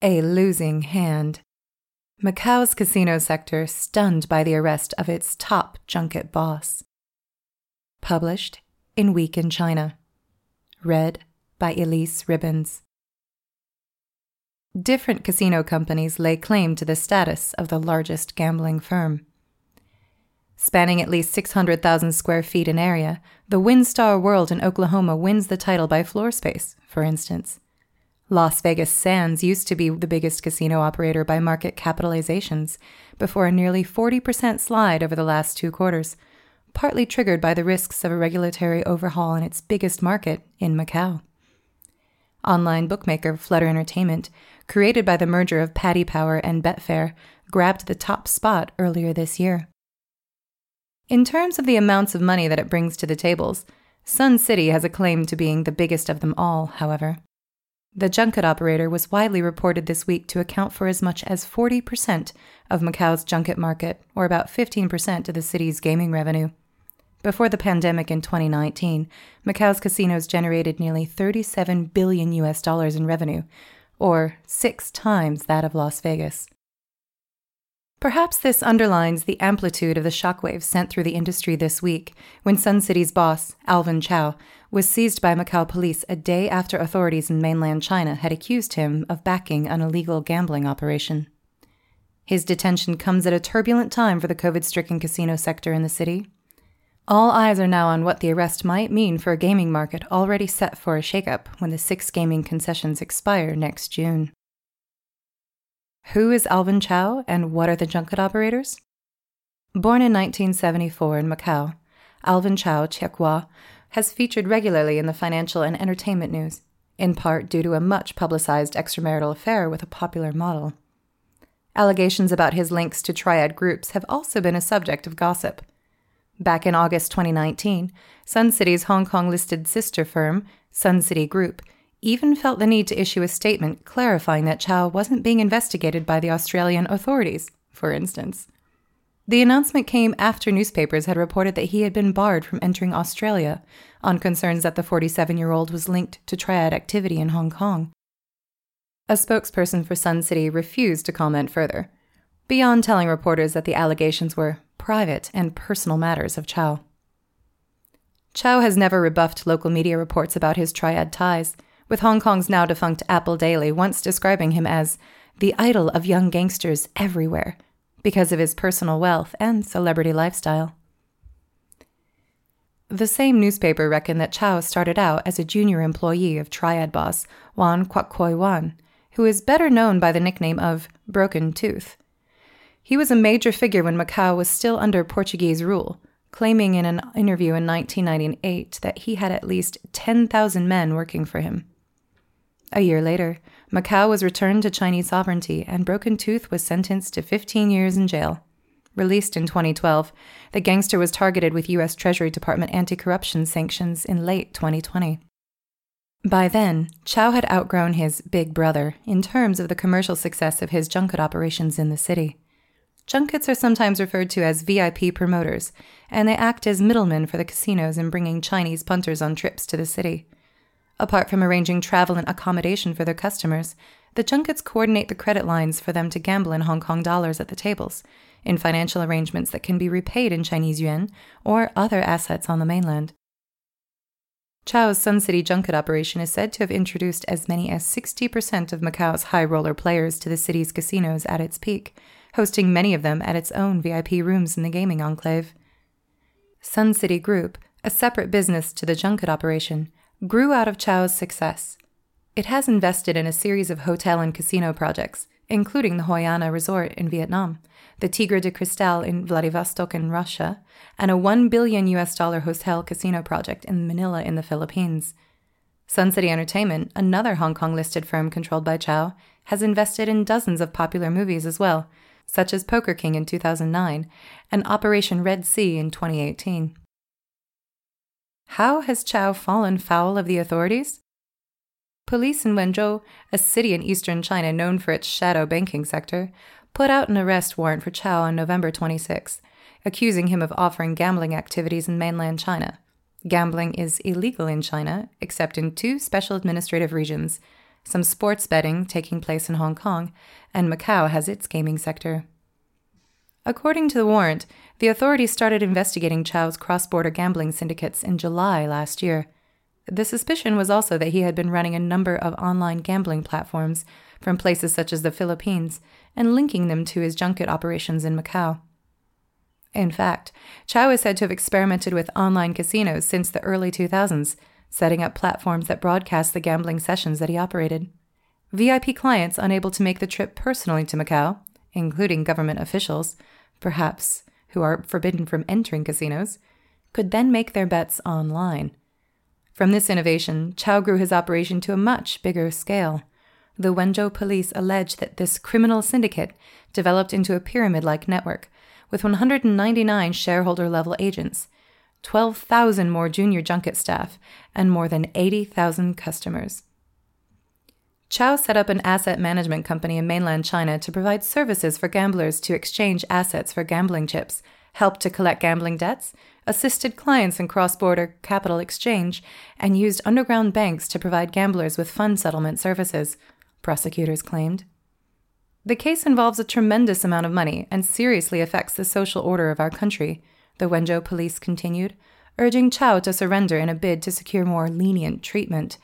A losing hand. Macau's casino sector stunned by the arrest of its top junket boss. Published in Week in China. Read by Elyse Ribbons. Different casino companies lay claim to the status of the largest gambling firm. Spanning at least 600,000 square feet in area, the WinStar World in Oklahoma wins the title by floor space, for instance. Las Vegas Sands used to be the biggest casino operator by market capitalizations, before a nearly 40% slide over the last two quarters, partly triggered by the risks of a regulatory overhaul in its biggest market, in Macau. Online bookmaker Flutter Entertainment, created by the merger of Paddy Power and Betfair, grabbed the top spot earlier this year. In terms of the amounts of money that it brings to the tables, Sun City has a claim to being the biggest of them all, however. The junket operator was widely reported this week to account for as much as 40% of Macau's junket market, or about 15% of the city's gaming revenue. Before the pandemic in 2019, Macau's casinos generated nearly 37 billion US dollars in revenue, or six times that of Las Vegas. Perhaps this underlines the amplitude of the shockwaves sent through the industry this week when Sun City's boss, Alvin Chau, was seized by Macau police a day after authorities in mainland China had accused him of backing an illegal gambling operation. His detention comes at a turbulent time for the COVID stricken casino sector in the city. All eyes are now on what the arrest might mean for a gaming market already set for a shakeup when the six gaming concessions expire next June. Who is Alvin Chau and what are the junket operators? Born in 1974 in Macau, Alvin Chau Chiehua has featured regularly in the financial and entertainment news, in part due to a much publicized extramarital affair with a popular model. Allegations about his links to triad groups have also been a subject of gossip. Back in August 2019, Sun City's Hong Kong listed sister firm, Sun City Group, even felt the need to issue a statement clarifying that Chau wasn't being investigated by the Australian authorities, for instance. The announcement came after newspapers had reported that he had been barred from entering Australia on concerns that the 47 year old was linked to triad activity in Hong Kong. A spokesperson for Sun City refused to comment further, beyond telling reporters that the allegations were private and personal matters of Chau. Chau has never rebuffed local media reports about his triad ties with Hong Kong's now defunct Apple Daily once describing him as the idol of young gangsters everywhere because of his personal wealth and celebrity lifestyle. The same newspaper reckoned that Chau started out as a junior employee of Triad boss Wan Kwok Koi Wan, who is better known by the nickname of Broken Tooth. He was a major figure when Macau was still under Portuguese rule, claiming in an interview in 1998 that he had at least 10,000 men working for him. A year later, Macau was returned to Chinese sovereignty and Broken Tooth was sentenced to 15 years in jail. Released in 2012, the gangster was targeted with U.S. Treasury Department anti corruption sanctions in late 2020. By then, Chau had outgrown his big brother in terms of the commercial success of his junket operations in the city. Junkets are sometimes referred to as VIP promoters, and they act as middlemen for the casinos in bringing Chinese punters on trips to the city. Apart from arranging travel and accommodation for their customers, the junkets coordinate the credit lines for them to gamble in Hong Kong dollars at the tables, in financial arrangements that can be repaid in Chinese yuan or other assets on the mainland. Chau's Sun City junket operation is said to have introduced as many as 60% of Macau's high roller players to the city's casinos at its peak, hosting many of them at its own VIP rooms in the gaming enclave. Sun City Group, a separate business to the junket operation, grew out of Chau's success. It has invested in a series of hotel and casino projects, including the Hoi An Resort in Vietnam, the Tigre de Cristal in Vladivostok in Russia, and a 1 billion US dollar hotel casino project in Manila in the Philippines. Sun City Entertainment, another Hong Kong listed firm controlled by Chau, has invested in dozens of popular movies as well, such as Poker King in 2009 and Operation Red Sea in 2018. How has Chau fallen foul of the authorities? Police in Wenzhou, a city in eastern China known for its shadow banking sector, put out an arrest warrant for Chau on November 26, accusing him of offering gambling activities in mainland China. Gambling is illegal in China, except in two special administrative regions some sports betting taking place in Hong Kong, and Macau has its gaming sector. According to the warrant, the authorities started investigating Chau's cross border gambling syndicates in July last year. The suspicion was also that he had been running a number of online gambling platforms from places such as the Philippines and linking them to his junket operations in Macau. In fact, Chau is said to have experimented with online casinos since the early 2000s setting up platforms that broadcast the gambling sessions that he operated. VIP clients unable to make the trip personally to Macau, including government officials, perhaps who are forbidden from entering casinos, could then make their bets online. From this innovation, Chau grew his operation to a much bigger scale. The Wenzhou police allege that this criminal syndicate developed into a pyramid like network with 199 shareholder level agents 12,000 more junior junket staff, and more than 80,000 customers. Chau set up an asset management company in mainland China to provide services for gamblers to exchange assets for gambling chips, helped to collect gambling debts, assisted clients in cross border capital exchange, and used underground banks to provide gamblers with fund settlement services, prosecutors claimed. The case involves a tremendous amount of money and seriously affects the social order of our country the Wenzhou police continued, urging Chau to surrender in a bid to secure more lenient treatment.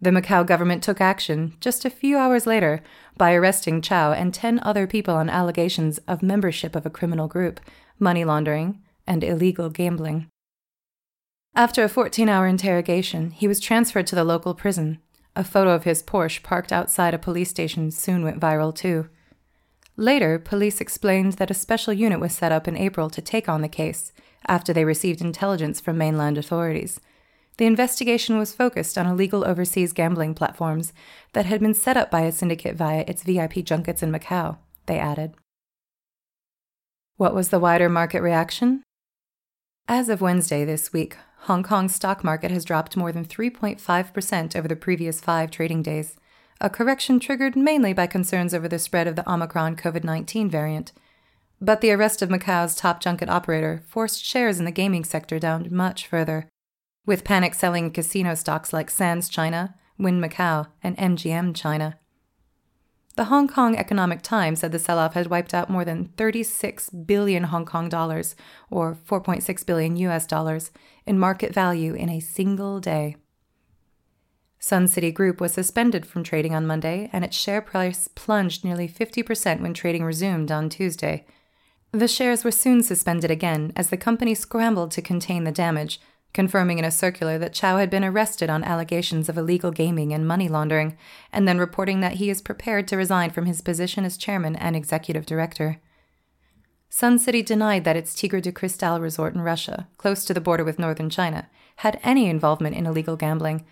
The Macau government took action just a few hours later by arresting Chau and 10 other people on allegations of membership of a criminal group, money laundering, and illegal gambling. After a 14 hour interrogation, he was transferred to the local prison. A photo of his Porsche parked outside a police station soon went viral, too. Later, police explained that a special unit was set up in April to take on the case after they received intelligence from mainland authorities. The investigation was focused on illegal overseas gambling platforms that had been set up by a syndicate via its VIP junkets in Macau, they added. What was the wider market reaction? As of Wednesday this week, Hong Kong's stock market has dropped more than 3.5% over the previous five trading days a correction triggered mainly by concerns over the spread of the Omicron COVID 19 variant. But the arrest of Macau's top junket operator forced shares in the gaming sector down much further, with panic selling casino stocks like Sands China, Wynn Macau, and MGM China. The Hong Kong Economic Times said the sell off had wiped out more than 36 billion Hong Kong dollars, or 4.6 billion US dollars, in market value in a single day. Sun City Group was suspended from trading on Monday, and its share price plunged nearly 50% when trading resumed on Tuesday. The shares were soon suspended again as the company scrambled to contain the damage, confirming in a circular that Chau had been arrested on allegations of illegal gaming and money laundering, and then reporting that he is prepared to resign from his position as chairman and executive director. Sun City denied that its Tigre de Cristal resort in Russia, close to the border with northern China, had any involvement in illegal gambling,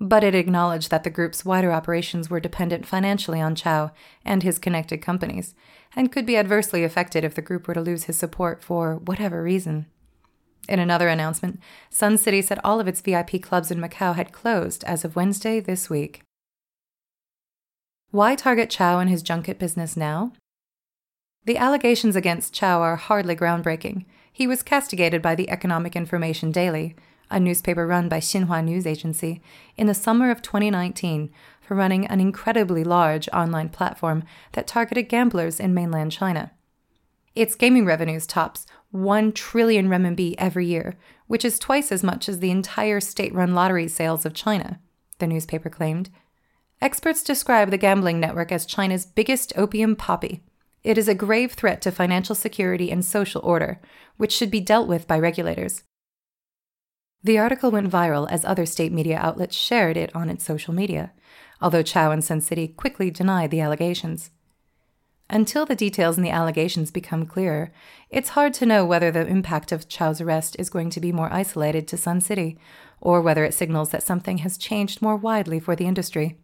but it acknowledged that the group's wider operations were dependent financially on Chau and his connected companies, and could be adversely affected if the group were to lose his support for whatever reason. In another announcement, Sun City said all of its VIP clubs in Macau had closed as of Wednesday this week. Why target Chau and his junket business now? The allegations against Chau are hardly groundbreaking. He was castigated by the Economic Information Daily, a newspaper run by Xinhua News Agency, in the summer of 2019 for running an incredibly large online platform that targeted gamblers in mainland China. Its gaming revenues tops 1 trillion renminbi every year, which is twice as much as the entire state run lottery sales of China, the newspaper claimed. Experts describe the gambling network as China's biggest opium poppy. It is a grave threat to financial security and social order, which should be dealt with by regulators. The article went viral as other state media outlets shared it on its social media, although Chau and Sun City quickly denied the allegations. Until the details in the allegations become clearer, it's hard to know whether the impact of Chau's arrest is going to be more isolated to Sun City, or whether it signals that something has changed more widely for the industry.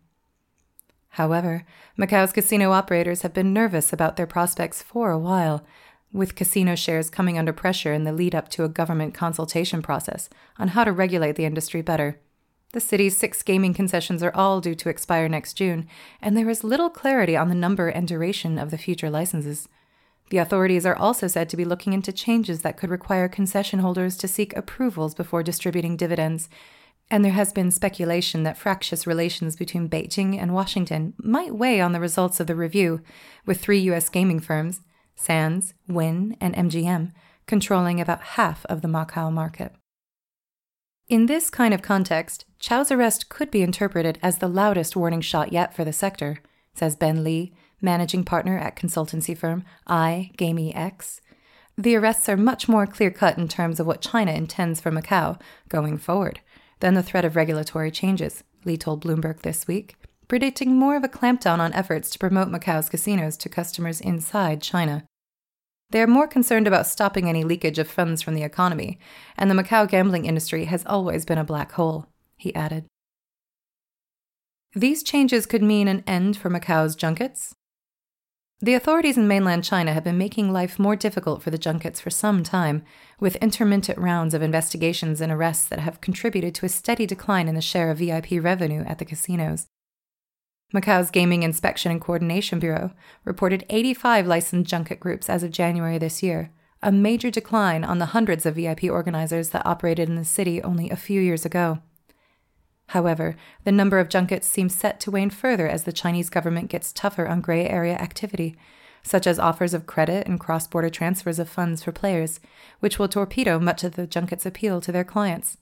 However, Macau's casino operators have been nervous about their prospects for a while, with casino shares coming under pressure in the lead up to a government consultation process on how to regulate the industry better. The city's six gaming concessions are all due to expire next June, and there is little clarity on the number and duration of the future licenses. The authorities are also said to be looking into changes that could require concession holders to seek approvals before distributing dividends, and there has been speculation that fractious relations between Beijing and Washington might weigh on the results of the review, with three U.S. gaming firms, Sands, Wynn, and MGM, controlling about half of the Macau market. In this kind of context, Chau's arrest could be interpreted as the loudest warning shot yet for the sector, says Ben Lee, managing partner at consultancy firm IGamiX. The arrests are much more clear cut in terms of what China intends for Macau going forward than the threat of regulatory changes, Lee told Bloomberg this week, predicting more of a clampdown on efforts to promote Macau's casinos to customers inside China. They are more concerned about stopping any leakage of funds from the economy, and the Macau gambling industry has always been a black hole, he added. These changes could mean an end for Macau's junkets, the authorities in mainland China have been making life more difficult for the junkets for some time, with intermittent rounds of investigations and arrests that have contributed to a steady decline in the share of VIP revenue at the casinos. Macau's Gaming Inspection and Coordination Bureau reported 85 licensed junket groups as of January this year, a major decline on the hundreds of VIP organizers that operated in the city only a few years ago. However, the number of junkets seems set to wane further as the Chinese government gets tougher on gray area activity, such as offers of credit and cross border transfers of funds for players, which will torpedo much of the junket's appeal to their clients.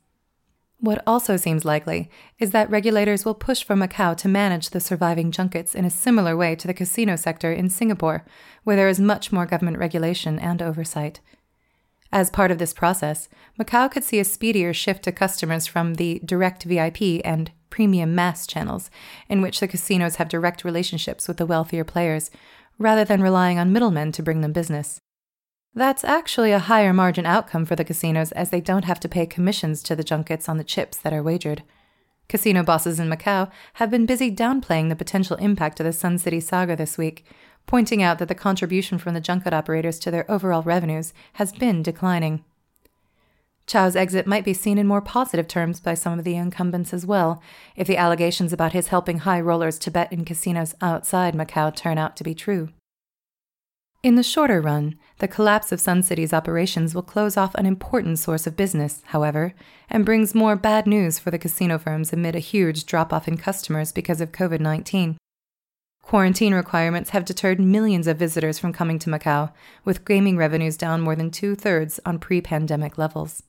What also seems likely is that regulators will push for Macau to manage the surviving junkets in a similar way to the casino sector in Singapore, where there is much more government regulation and oversight. As part of this process, Macau could see a speedier shift to customers from the direct VIP and premium mass channels, in which the casinos have direct relationships with the wealthier players, rather than relying on middlemen to bring them business. That's actually a higher margin outcome for the casinos as they don't have to pay commissions to the junkets on the chips that are wagered. Casino bosses in Macau have been busy downplaying the potential impact of the Sun City saga this week, pointing out that the contribution from the junket operators to their overall revenues has been declining. Chau's exit might be seen in more positive terms by some of the incumbents as well, if the allegations about his helping high rollers to bet in casinos outside Macau turn out to be true. In the shorter run, the collapse of Sun City's operations will close off an important source of business, however, and brings more bad news for the casino firms amid a huge drop off in customers because of COVID 19. Quarantine requirements have deterred millions of visitors from coming to Macau, with gaming revenues down more than two thirds on pre pandemic levels.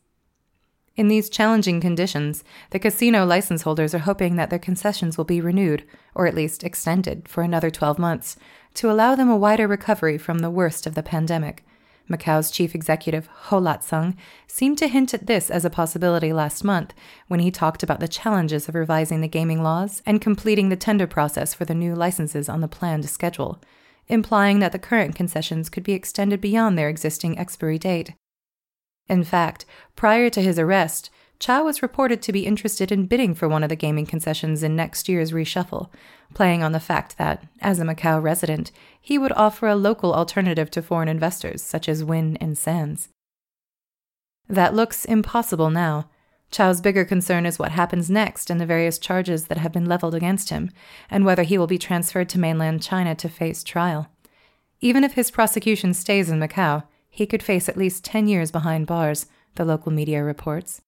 In these challenging conditions, the casino license holders are hoping that their concessions will be renewed, or at least extended, for another 12 months, to allow them a wider recovery from the worst of the pandemic, Macau's chief executive, Ho Iat Seng, seemed to hint at this as a possibility last month when he talked about the challenges of revising the gaming laws and completing the tender process for the new licenses on the planned schedule, implying that the current concessions could be extended beyond their existing expiry date. In fact, prior to his arrest, Chau was reported to be interested in bidding for one of the gaming concessions in next year's reshuffle, playing on the fact that, as a Macau resident, he would offer a local alternative to foreign investors such as Wynn and Sands. That looks impossible now. Chau's bigger concern is what happens next and the various charges that have been leveled against him, and whether he will be transferred to mainland China to face trial. Even if his prosecution stays in Macau, he could face at least 10 years behind bars, the local media reports.